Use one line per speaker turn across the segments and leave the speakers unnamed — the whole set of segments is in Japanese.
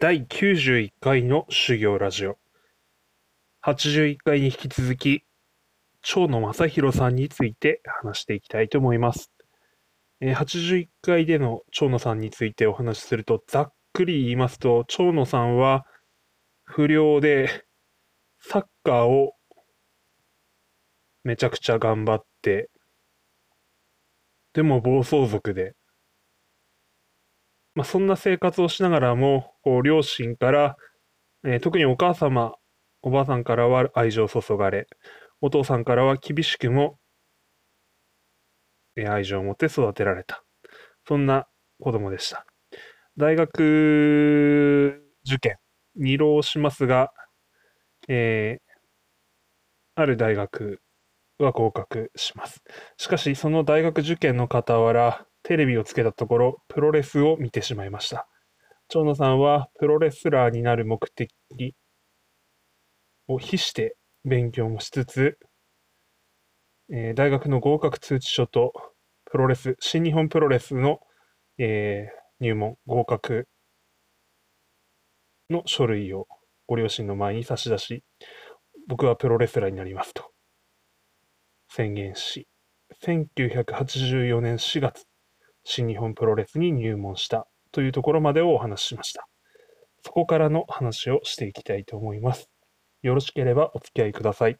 第91回の修行ラジオ。81回に引き続き、蝶野正宏さんについて話していきたいと思います。え81回での蝶野さんについてお話しすると、ざっくり言いますと、蝶野さんは不良で、サッカーをめちゃくちゃ頑張って、でも暴走族で、まあ、そんな生活をしながらも、こう両親から、えー特にお母様、おばあさんからは愛情を注がれ、お父さんからは厳しくも、えー愛情を持って育てられた。そんな子供でした。大学受験、二浪しますが、えーある大学は合格します。しかし、その大学受験の傍ら、テレビをつけたところ、プロレスを見てしまいました。長野さんは、プロレスラーになる目的を秘して勉強もしつつ、えー大学の合格通知書と、プロレス、新日本プロレスの、えー入門、合格の書類をご両親の前に差し出し、僕はプロレスラーになりますと宣言し、1984年4月、新日本プロレスに入門したというところまでをお話ししました。そこからの話をしていきたいと思います。よろしければお付き合いください。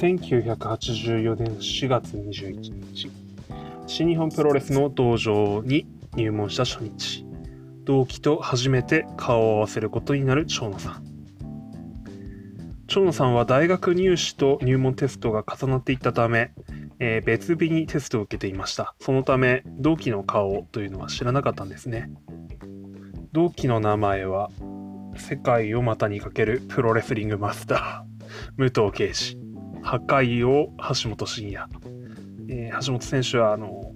1984年4月21日、新日本プロレスの道場に入門した初日、同期と初めて顔を合わせることになる長野さん。長野さんは大学入試と入門テストが重なっていったため、えー別日にテストを受けていました。そのため、同期の顔というのは知らなかったんですね。同期の名前は、世界を股にかけるプロレスリングマスター、武藤敬司。破壊王橋本真也、えー橋本選手はあの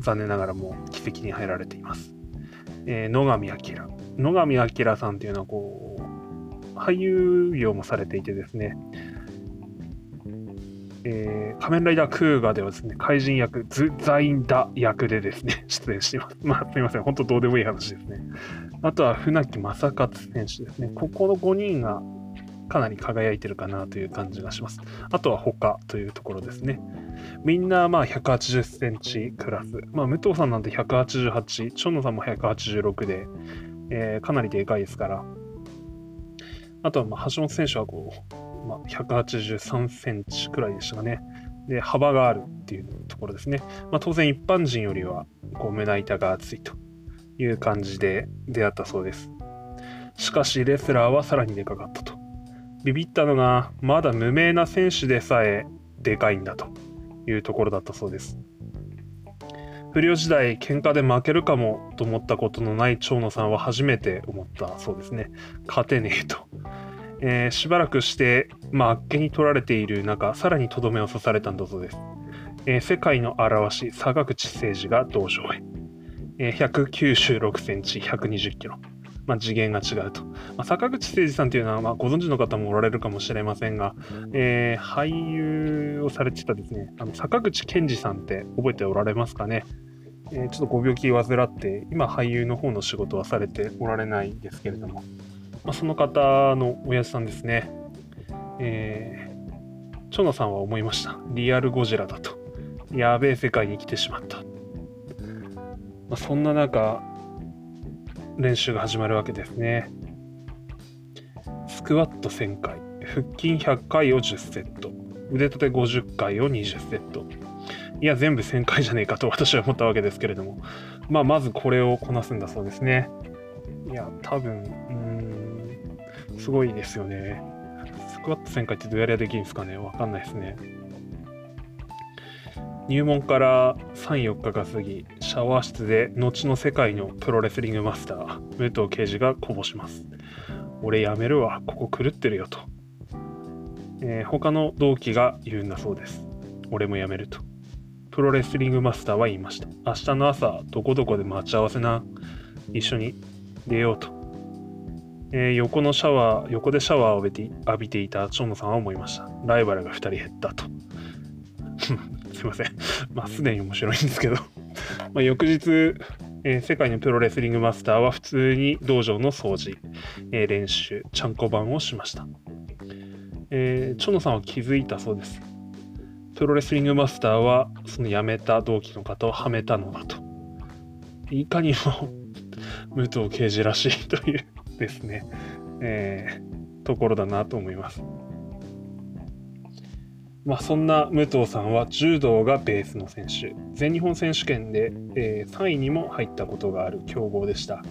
残念ながらもう奇跡に入られています、えー野上彰。野上彰さんというのはこう俳優業もされていてですね、えー仮面ライダークーガではですね怪人役ズ・ザインダ役でですね 出演しています。まあすいません。本当どうでもいい話ですね。あとは船木正勝選手ですね。ここの5人がかなり輝いてるかなという感じがします。あとは他というところですね。みんなまあ180センチクラス。まあ武藤さんなんて188、長野さんも186で、えーかなりでかいですから。あとはまあ橋本選手はこう、まあ、183センチくらいでしたかね。で、幅があるっていうところですね。まあ当然一般人よりはこう胸板が厚いという感じで出会ったそうです。しかしレスラーはさらにでかかったと。ビビったのが、まだ無名な選手でさえでかいんだというところだったそうです。不良時代、喧嘩で負けるかもと思ったことのない長野さんは初めて思ったそうですね。勝てねえと。えーしばらくして、まあ、あっけに取られている中、さらにとどめを刺されたんだそうです。えー世界の表し、坂口誠二が道場へ。えー196センチ、120キロ。まあ、次元が違うと。まあ、坂口誠二さんというのは、まあ、ご存知の方もおられるかもしれませんが、えー俳優をされてたですね、あの坂口健二さんって覚えておられますかね、えーちょっとご病気患って、今俳優の方の仕事はされておられないんですけれども、まあ、その方の親父さんですね、えー、長野さんは思いました。リアルゴジラだと。やべえ世界に来てしまった。まあ、そんな中、練習が始まるわけですね。スクワット1000回、腹筋100回を10セット、腕立て50回を20セット。いや、全部1000回じゃねえかと私は思ったわけですけれども、まあ、まずこれをこなすんだそうですね。いや、多分、うーん、すごいですよね。スクワット1000回ってどうやりゃできるんですかねわかんないですね。入門から3、4日が過ぎ、シャワー室で後の世界のプロレスリングマスター、武藤敬司がこぼします。俺やめるわ、ここ狂ってるよと。えー、他の同期が言うんだそうです。俺も辞めると。プロレスリングマスターは言いました。明日の朝、どこどこで待ち合わせな。一緒に出ようと。えー、横のシャワー、横でシャワーを浴びて浴びていた蝶野さんは思いました。ライバルが2人減ったと。すいません。まあ、すでに面白いんですけどまあ、翌日、えー、世界のプロレスリングマスターは普通に道場の掃除、えー、練習、ちゃんこ番をしました。えー、チョノさんは気づいたそうです。プロレスリングマスターはその辞めた同期の方をはめたのだと。いかにも 武藤刑事らしいというですね、えー、ところだなと思います。まあ、そんな武藤さんは柔道がベースの選手。全日本選手権で、えー、3位にも入ったことがある強豪でした、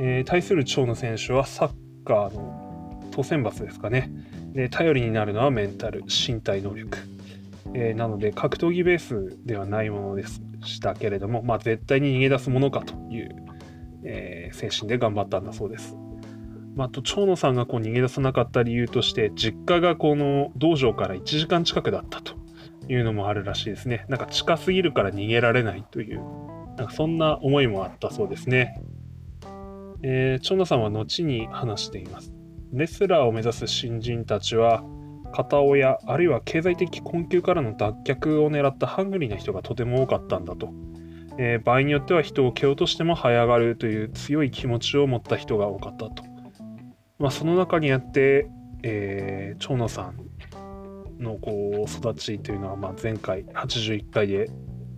えー、対する長野選手はサッカーの都選抜ですかね。で頼りになるのはメンタル身体能力、えー、なので格闘技ベースではないものでしたけれども、まあ、絶対に逃げ出すものかという、え精神で頑張ったんだそうです。まあ、と長野さんがこう逃げ出さなかった理由として実家がこの道場から1時間近くだったというのもあるらしいですね。なんか近すぎるから逃げられないというなんかそんな思いもあったそうですね、えー、長野さんは後に話しています。レスラーを目指す新人たちは片親あるいは経済的困窮からの脱却を狙ったハングリーな人がとても多かったんだと、えー、場合によっては人を蹴落としても這い上がるという強い気持ちを持った人が多かったと。まあ、その中にあって、えー、長野さんのこう育ちというのは、まあ、前回81回で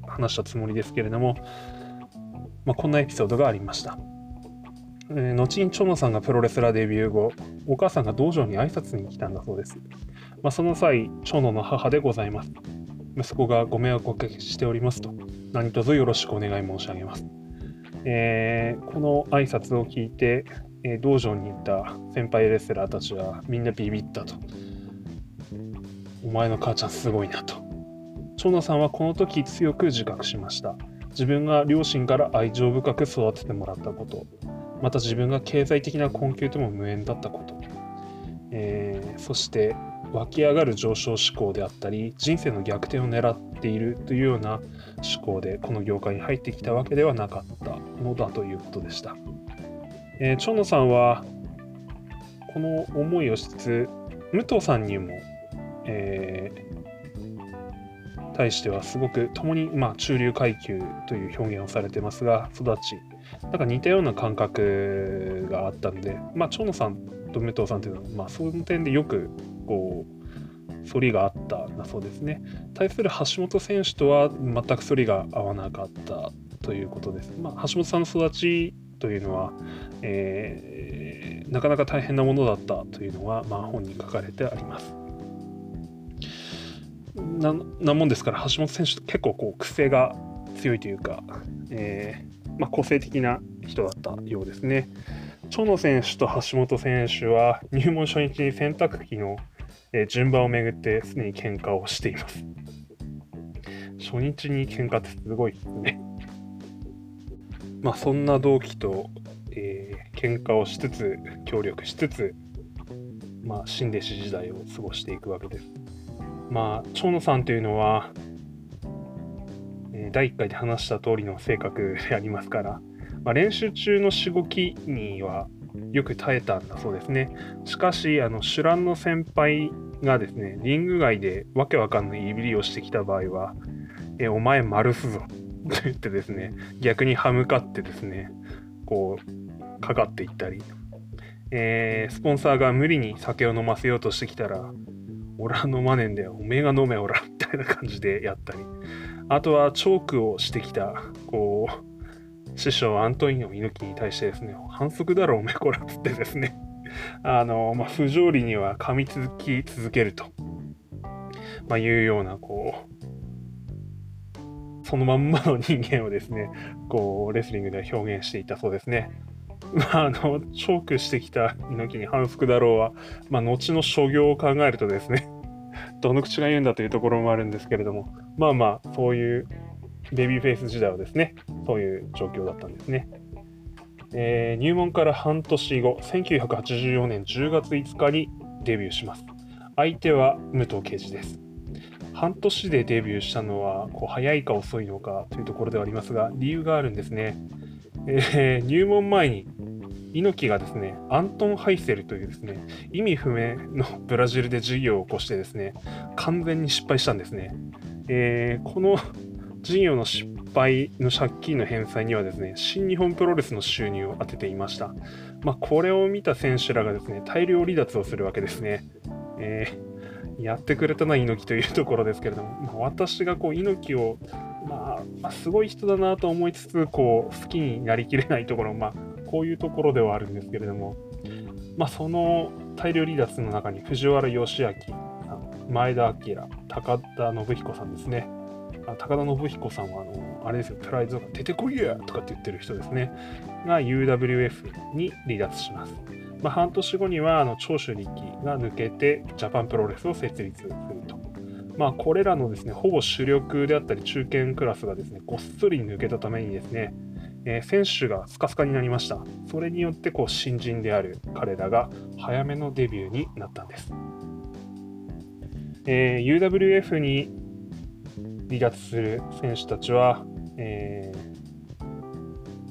話したつもりですけれども、まあ、こんなエピソードがありました。えー、後に長野さんがプロレスラーデビュー後、お母さんが道場に挨拶に来たんだそうです。まあ、その際、長野の母でございます。息子がご迷惑をおかけしておりますと、何卒よろしくお願い申し上げます。えー、この挨拶を聞いて、え、道場にいた先輩レスラーたちはみんなビビったと。お前の母ちゃんすごいなと。長野さんはこの時強く自覚しました。自分が両親から愛情深く育ててもらったこと、また自分が経済的な困窮とも無縁だったこと、えー、そして湧き上がる上昇志向であったり、人生の逆転を狙っているというような思考でこの業界に入ってきたわけではなかったのだということでした。えー、長野さんはこの思いをしつつ武藤さんにも、えー、対してはすごく共に、まあ、中流階級という表現をされてますが育ちなんか似たような感覚があったので、まあ、長野さんと武藤さんというのは、まあ、その点でよくこう反りがあったんだそうですね。対する橋本選手とは全く反りが合わなかったということです。まあ、橋本さんの育ちというのは、えー、なかなか大変なものだったというのは、まあ、本に書かれてあります。ななもんですから橋本選手結構こう癖が強いというか、えーまあ、個性的な人だったようですね。蝶野選手と橋本選手は入門初日に洗濯機の、え、順番をめぐってすでに喧嘩をしています。初日に喧嘩ってすごいですね。まあ、そんな同期と、えー、喧嘩をしつつ、協力しつつ、まあ、新弟子時代を過ごしていくわけです。まあ、長野さんというのは、えー、第1回で話した通りの性格でありますから、まあ、練習中のしごきにはよく耐えたんだそうですね。しかし、あの、主乱の先輩がですね、リング外でわけわかんないいびりをしてきた場合は、えお前丸すぞと言ってですね、逆に歯向かってですね、こう、かかっていったり、えー、スポンサーが無理に酒を飲ませようとしてきたら、俺は飲まねえんだよ、おめえが飲めおら、みたいな感じでやったり、あとはチョークをしてきた、こう、師匠アントニオ猪木に対してですね、反則だろ、おめえこら、つってですね、あの、まあ、不条理には噛み続き続けると、まあ、いうような、こう、そのまんまの人間をですね、こう、レスリングで表現していたそうですね。まあ、あの、チョークしてきた猪木に反復だろうは、まあ、後の所業を考えるとですね、どの口が言うんだというところもあるんですけれども、まあまあ、そういうベビーフェイス時代はですね、そういう状況だったんですね。えー、入門から半年後、1984年10月5日にデビューします。相手は武藤敬司です。半年でデビューしたのはこう早いか遅いのかというところではありますが、理由があるんですね。えー、入門前に猪木がですね、アントン・ハイセルというですね、意味不明のブラジルで事業を起こしてですね、完全に失敗したんですね。えー、この事業の失敗の借金の返済にはですね、新日本プロレスの収入を当てていました。まあ、これを見た選手らがですね、大量離脱をするわけですね。えー、やってくれたな、猪木というところですけれども、まあ、私がこう猪木を、まあ、まあ、すごい人だなと思いつつ、こう好きになりきれないところ、まあ、こういうところではあるんですけれども、まあ、その大量離脱の中に藤原義明、前田明、高田信彦さんですね。高田信彦さんは、あの、あれですよ、プライドが出てこいやとかって言ってる人ですね。が UWF に離脱します。まあ、半年後には、あの、長州力が抜けて、ジャパンプロレスを設立すると。まあ、これらのですね、ほぼ主力であったり、中堅クラスがですね、ごっそり抜けたためにですね、えー、選手がスカスカになりました。それによってこう新人である彼らが早めのデビューになったんです。えー、UWF に離脱する選手たちは、えー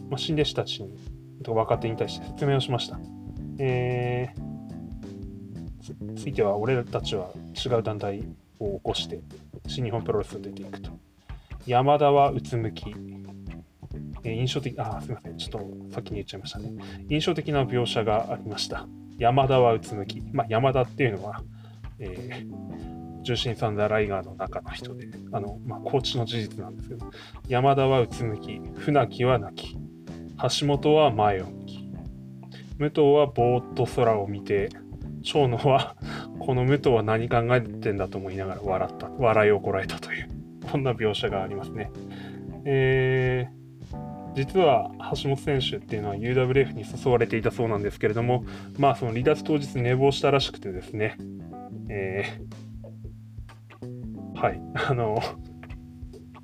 まあ、新弟子たちに若手に対して説明をしました。えー、ついては俺たちは違う団体を起こして新日本プロレスを出ていくと。山田はうつむき、えー、印象的、あ、すみません。ちょっと先に言っちゃいましたね。印象的な描写がありました。山田はうつむき。まあ、山田っていうのは、えー、重心サンダーライガーの中の人で、あの、まあ、コーチの事実なんですけど、山田はうつむき、船木は泣き、橋本は前を、武藤はぼーっと空を見て、長野は、この武藤は何考えてんだと思いながら笑った、笑いをこらえたという、こんな描写がありますね。えー、実は橋本選手っていうのは UWF に誘われていたそうなんですけれども、まあ、その離脱当日寝坊したらしくてですね、えー、はい、あの、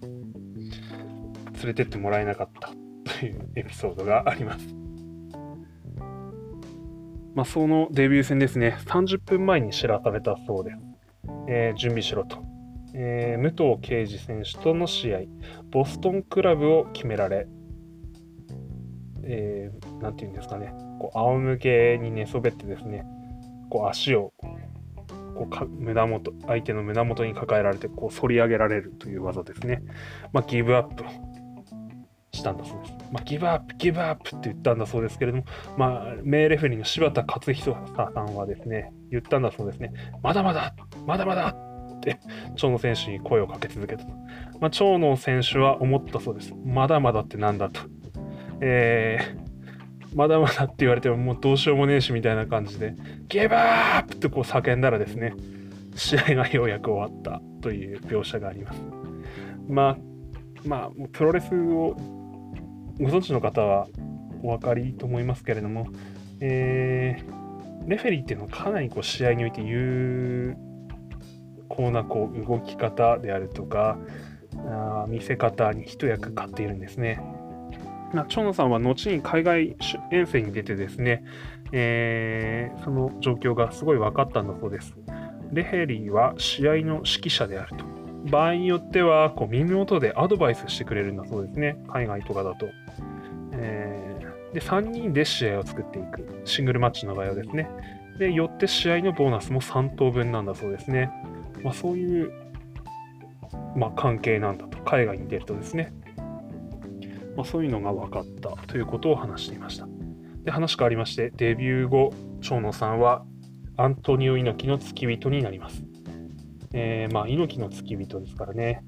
連れてってもらえなかったというエピソードがあります。まあ、そのデビュー戦ですね、30分前に知らされたそうで。えー、準備しろと。えー、武藤敬司選手との試合、ボストンクラブを決められ、えー、なんていうんですかね、こう仰向けに寝そべってですね、こう足をこうか胸元、相手の胸元に抱えられて、こう反り上げられるという技ですね。まあ、ギブアップしたんだそうです。まあ、ギブアップ、ギブアップって言ったんだそうですけれども、まあ、名レフェリーの柴田勝久さんはですね、言ったんだそうですね、まだまだ、まだまだって、長野選手に声をかけ続けたと。まあ、長野選手は思ったそうです。まだまだってなんだと。えー、まだまだって言われてももうどうしようもねえしみたいな感じで、ゲバーッってこう叫んだらですね、試合がようやく終わったという描写があります。まあ、まあ、プロレスをご存知の方はお分かりと思いますけれども、えー、レフェリーっていうのはかなりこう試合において有効なこう動き方であるとか、あ見せ方に一役買っているんですね。長野さんは後に海外遠征に出てですね、えー、その状況がすごい分かったんだそうです。レヘリーは試合の指揮者であると。場合によってはこう耳元でアドバイスしてくれるんだそうですね。海外とかだと。えー、で、3人で試合を作っていく。シングルマッチの場合はですね。で、よって試合のボーナスも3等分なんだそうですね。まあ、そういう、まあ、関係なんだと。海外に出るとですね。まあ、そういうのが分かったということを話していました。で話変わりまして、デビュー後、長野さんはアントニオ猪木の付き人になります。えー、まあ、猪木の付き人ですからね。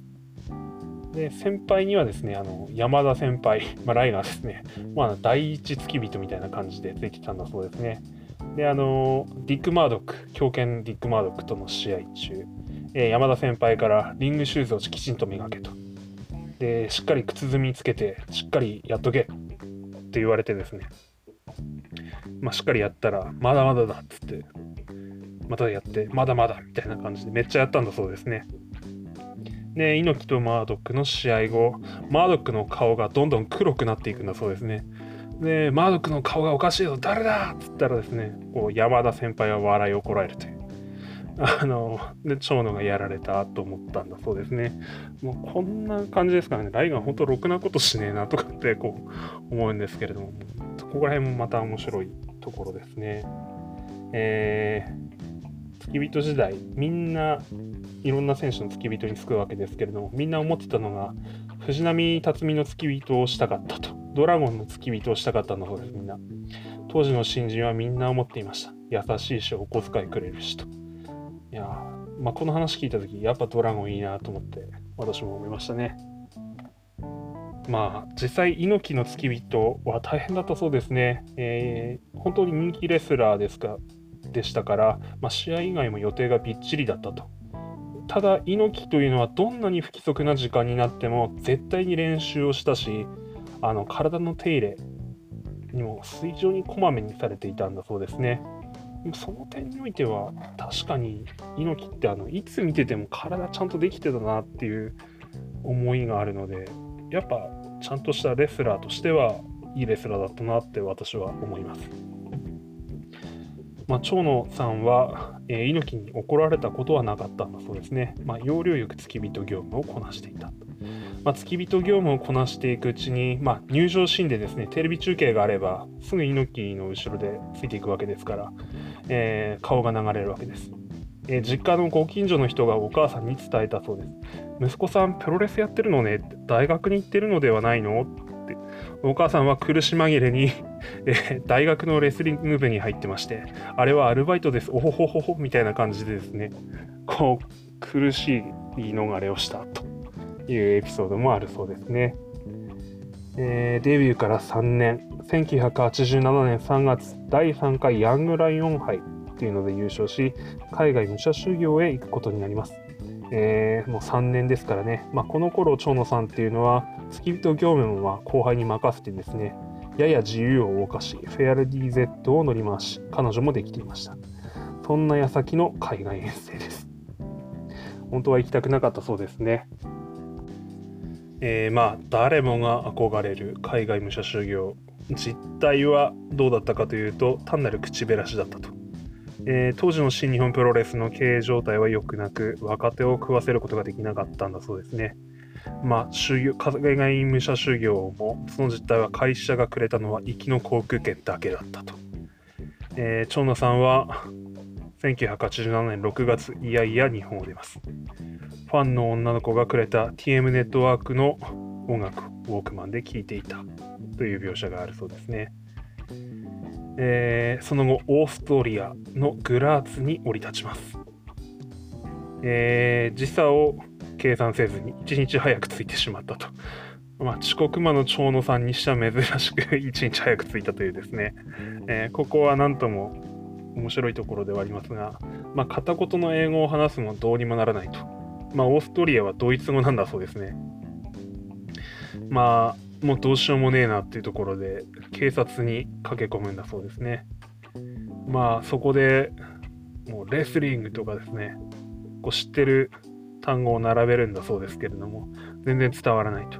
で、先輩にはですね、あの山田先輩、まあ、ライガーですね、まあ、第一付き人みたいな感じでついてたんだそうですね。で、あの、ディック・マードック、狂犬ディック・マードックとの試合中、えー、山田先輩からリングシューズをきちんと磨けと。で、しっかり靴積みつけて、しっかりやっとけって言われてですね、まあ、しっかりやったら、まだまだだっつって、またやって、まだまだみたいな感じでめっちゃやったんだそうですね。で、猪木とマードックの試合後、マードックの顔がどんどん黒くなっていくんだそうですね。で、マードックの顔がおかしいぞ、誰だっつったらですね、こう山田先輩は笑いをこらえるという。あの、で、長野がやられたと思ったんだそうですね。もうこんな感じですからね、ライガン本当ろくなことしねえなとかってこう思うんですけれども、そこら辺もまた面白いところですね。えー、付き人時代、みんないろんな選手の付き人につくわけですけれども、みんな思ってたのが、藤波辰巳の付き人をしたかったと。ドラゴンの付き人をしたかったんだそうです、みんな。当時の新人はみんな思っていました。優しいし、お小遣いくれるしと。いやまあ、この話聞いた時やっぱドラゴンいいなと思って私も思いましたねまあ実際猪木の付き人は大変だったそうですね、えー、本当に人気レスラーですかでしたから、まあ、試合以外も予定がびっちりだったとただ猪木というのはどんなに不規則な時間になっても絶対に練習をしたしあの体の手入れにも非常にこまめにされていたんだそうですねその点においては確かに猪木ってあのいつ見てても体ちゃんとできてたなっていう思いがあるのでやっぱちゃんとしたレスラーとしてはいいレスラーだったなって私は思います。まあ、長野さんは、えー、猪木に怒られたことはなかったんだそうですね。まあ、要領よく付き人業務をこなしていた。まあ、付き人業務をこなしていくうちに、まあ、入場シーンでですね、テレビ中継があれば、すぐ猪木の後ろでついていくわけですから、えー、顔が流れるわけです。えー、実家のご近所の人がお母さんに伝えたそうです。息子さん、プロレスやってるのね大学に行ってるのではないの？お母さんは苦し紛れに大学のレスリング部に入ってまして、あれはアルバイトです、おほほほほみたいな感じでですね、こう、苦しい逃れをしたというエピソードもあるそうですね。えー、デビューから3年、1987年3月、第3回ヤングライオン杯というので優勝し、海外武者修行へ行くことになります。えー、もう3年ですからね、まあ、この頃長野さんっていうのは、付き人業務は後輩に任せてですね、やや自由を謳歌し、フェアルディ Z を乗り回し、彼女もできていました。そんな矢先の海外遠征です。本当は行きたくなかったそうですね。えー、まあ誰もが憧れる海外武者修行実態はどうだったかというと単なる口減らしだったと、えー、当時の新日本プロレスの経営状態は良くなく若手を食わせることができなかったんだそうですね。まあ修行海外武者修行もその実態は会社がくれたのは行きの航空券だけだったと、えー、長野さんは1987年6月いやいや日本を出ます。ファンの女の子がくれた TM ネットワークの音楽ウォークマンで聴いていたという描写があるそうですね。えー、その後、オーストリアのグラーツに降り立ちます。えー、時差を計算せずに1日早く着いてしまったと。まあ、遅刻魔の長野さんにしては珍しく 1日早く着いたというですね、えー、ここは何とも面白いところではありますが、まあ、片言の英語を話すもどうにもならないと。まあ、オーストリアはドイツ語なんだそうですね。まあ、もうどうしようもねえなっていうところで、警察に駆け込むんだそうですね。まあ、そこで、もうレスリングとかですね、こう知ってる単語を並べるんだそうですけれども、全然伝わらないと。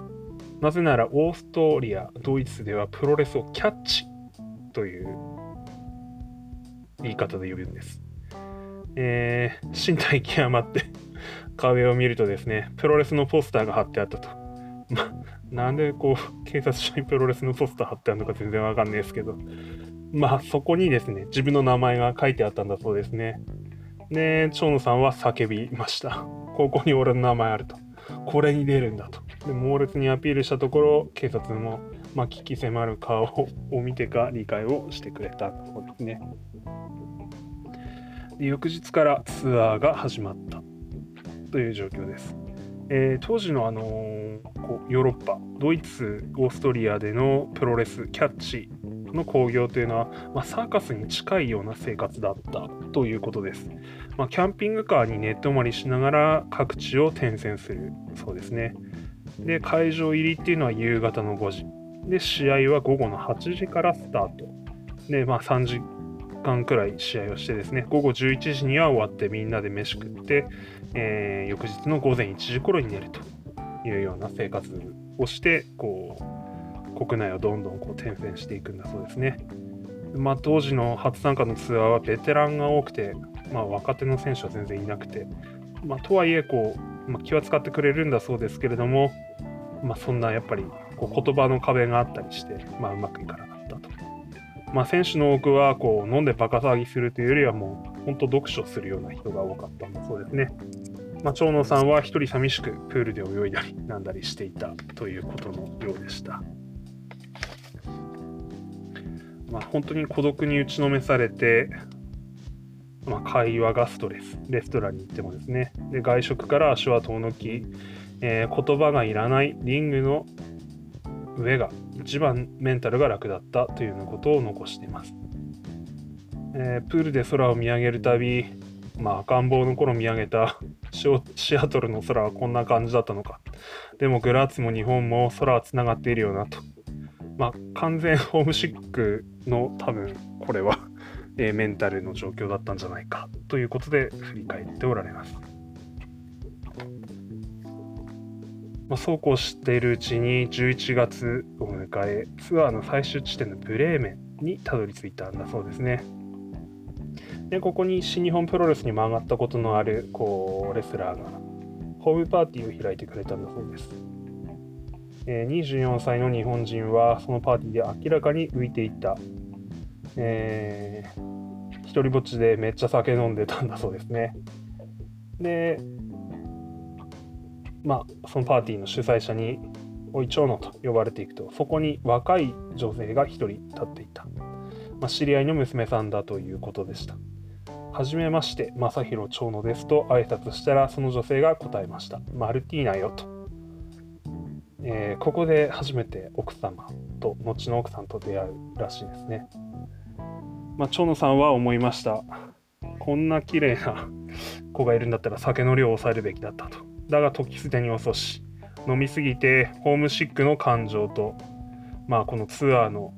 なぜなら、オーストリア、ドイツではプロレスをキャッチという言い方で呼ぶんです。えー、身体極まって壁を見るとですね、プロレスのポスターが貼ってあったと。なんでこう、警察署にプロレスのポスター貼ってあるのか全然わかんないですけど、まあそこにですね、自分の名前が書いてあったんだそうですね。で、長野さんは叫びました。ここに俺の名前あると。これに出るんだと。で、猛烈にアピールしたところ、警察も、まあ、聞き迫る顔を見てか理解をしてくれたそうですね。で翌日からツアーが始まったという状況です。えー、当時の、あのー、こうヨーロッパ、ドイツ、オーストリアでのプロレス、キャッチの興行というのは、まあ、サーカスに近いような生活だったということです。まあ、キャンピングカーに寝泊まりしながら各地を転戦するそうですね。で、会場入りっていうのは夕方の5時。で、試合は午後の8時からスタート。で、まあ3時間くらい試合をしてですね、午後11時には終わってみんなで飯食って、えー、翌日の午前1時頃に寝るというような生活をして、こう、国内をどんどんこう転戦していくんだそうですね。まあ、当時の初参加のツアーはベテランが多くて、まあ、若手の選手は全然いなくて、まあ、とはいえこう、まあ、気は使ってくれるんだそうですけれども、まあ、そんなやっぱりこう言葉の壁があったりして、まあ、うまくいかな。まあ、選手の多くはこう飲んでバカ騒ぎするというよりはもう本当読書するような人が多かったんだそうですね。まあ、長野さんは一人寂しくプールで泳いだりなんだりしていたということのようでした。まあ、本当に孤独に打ちのめされて、まあ、会話がストレス、レストランに行ってもですね、で外食から足は遠のき、えー、言葉がいらないリングの上が一番メンタルが楽だったというようなことを残しています。えー、プールで空を見上げるたび、まあ、赤ん坊の頃見上げた シアトルの空はこんな感じだったのか。でもグラーツも日本も空はつながっているよなと。まあ、完全 ホームシックの多分これはえメンタルの状況だったんじゃないかということで振り返っておられます。まあ、そうこうしているうちに11月を迎えツアーの最終地点のブレーメンにたどり着いたんだそうですね。でここに新日本プロレスにも上がったことのあるこうレスラーがホームパーティーを開いてくれたんだそうです。え、24歳の日本人はそのパーティーで明らかに浮いていた、えー、一人ぼっちでめっちゃ酒飲んでたんだそうですね。で、まあ、そのパーティーの主催者に、おい、長野と呼ばれていくと、そこに若い女性が一人立っていた。まあ、知り合いの娘さんだということでした。はじめまして、正弘長野ですと挨拶したら、その女性が答えました。マルティーナよと。えー、ここで初めて奥様と後の奥さんと出会うらしいですね。まあ、長野さんは思いました。こんな綺麗な子がいるんだったら酒の量を抑えるべきだったと。だが時すでに遅し、飲みすぎてホームシックの感情と、まあ、このツアーの、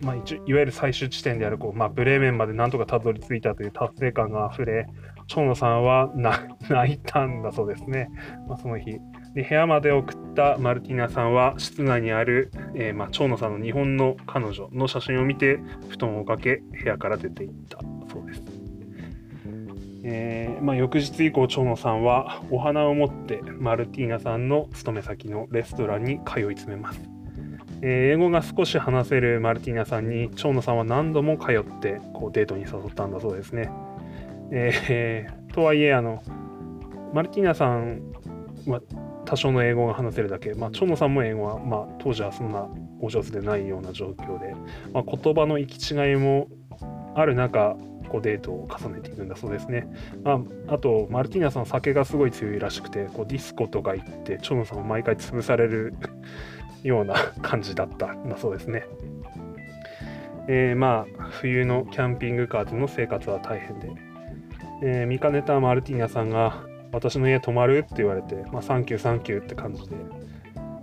まあ、いわゆる最終地点であるこう、まあ、ブレーメンまでなんとかたどり着いたという達成感があふれ、長野さんは 泣いたんだそうですね、まあ、その日。で部屋まで送ったマルティナさんは室内にある、えー、まあ、長野さんの日本の彼女の写真を見て布団をかけ部屋から出ていったそうです。えー、まあ、翌日以降長野さんはお花を持ってマルティーナさんの勤め先のレストランに通い詰めます。えー、英語が少し話せるマルティーナさんに長野さんは何度も通ってこうデートに誘ったんだそうですね。えー、とはいえあのマルティーナさんは多少の英語が話せるだけ、まあ、長野さんも英語は、まあ、当時はそんなお上手でないような状況で、まあ、言葉の行き違いもある中こうデートを重ねていくんだそうですね。まあ、あと、マルティーナさん酒がすごい強いらしくて、こうディスコとか行って、長野さんを毎回潰される ような感じだったんだそうですね。えー、まあ、冬のキャンピングカーでの生活は大変で、えー、見かねたマルティーナさんが、私の家泊まるって言われて、まあ、サンキューサンキューって感じで、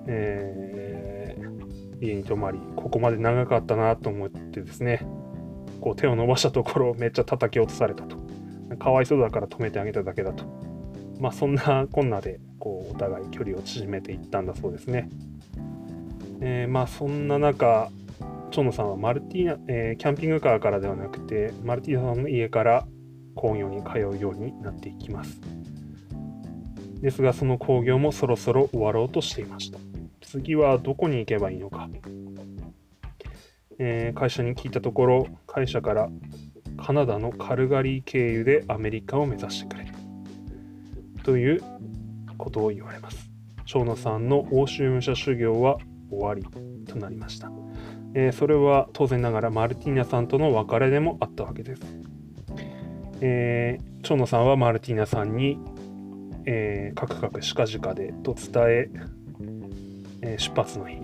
えー、家に泊まり、ここまで長かったなと思ってですね、こう手を伸ばしたところめっちゃ叩き落とされたと。かわいそうだから止めてあげただけだと。まあそんなこんなでこうお互い距離を縮めていったんだそうですね。えー、まあそんな中、蝶野さんはマルティナ、えー、キャンピングカーからではなくて、マルティーナさんの家から工業に通うようになっていきます。ですがその興行もそろそろ終わろうとしていました次はどこに行けばいいのか、えー、会社に聞いたところ会社からカナダのカルガリー経由でアメリカを目指してくれ。ということを言われます。長野さんの欧州武者修行は終わりとなりました、えー、それは当然ながらマルティーナさんとの別れでもあったわけです、えー、長野さんはマルティーナさんにえー、カクカクしかじかでと伝ええー、出発の日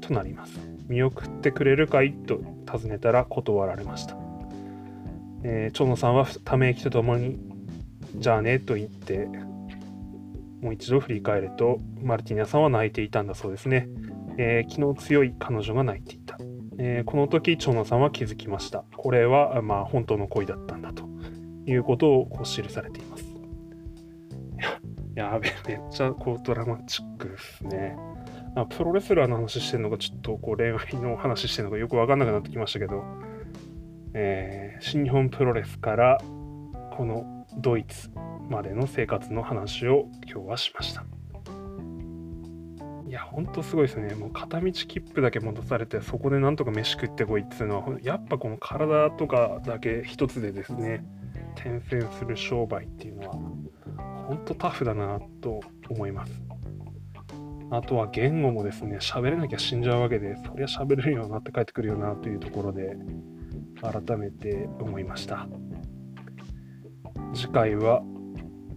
となります。見送ってくれるかい？と尋ねたら断られました。えー、長野さんはため息とともに、じゃあねと言って、もう一度振り返ると、マルティナさんは泣いていたんだそうですね。えー、気の強い彼女が泣いていた。えー、この時、長野さんは気づきました。これは、まあ、本当の恋だったんだということをこう記されています。やべえ、めっちゃこうドラマチックですね。プロレスラーの話してるのか、ちょっとこう恋愛の話してるのかよくわかんなくなってきましたけど、えー、新日本プロレスからこのドイツまでの生活の話を今日はしました。いや、ほんとすごいですね。もう片道切符だけ戻されて、そこでなんとか飯食ってこいっていうのは、やっぱこの体とかだけ一つでですね、転戦する商売っていうのは、ほんとタフだなと思います。あとは言語もですね、喋れなきゃ死んじゃうわけで、そりゃ喋れるようになって帰ってくるよなというところで、改めて思いました。次回は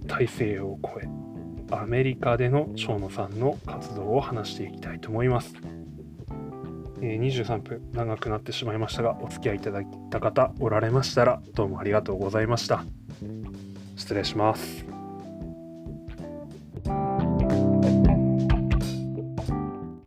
大西洋を越え、アメリカでの蝶野さんの活動を話していきたいと思います。え、23分長くなってしまいましたが、お付き合いいただいた方おられましたら、どうもありがとうございました。失礼します。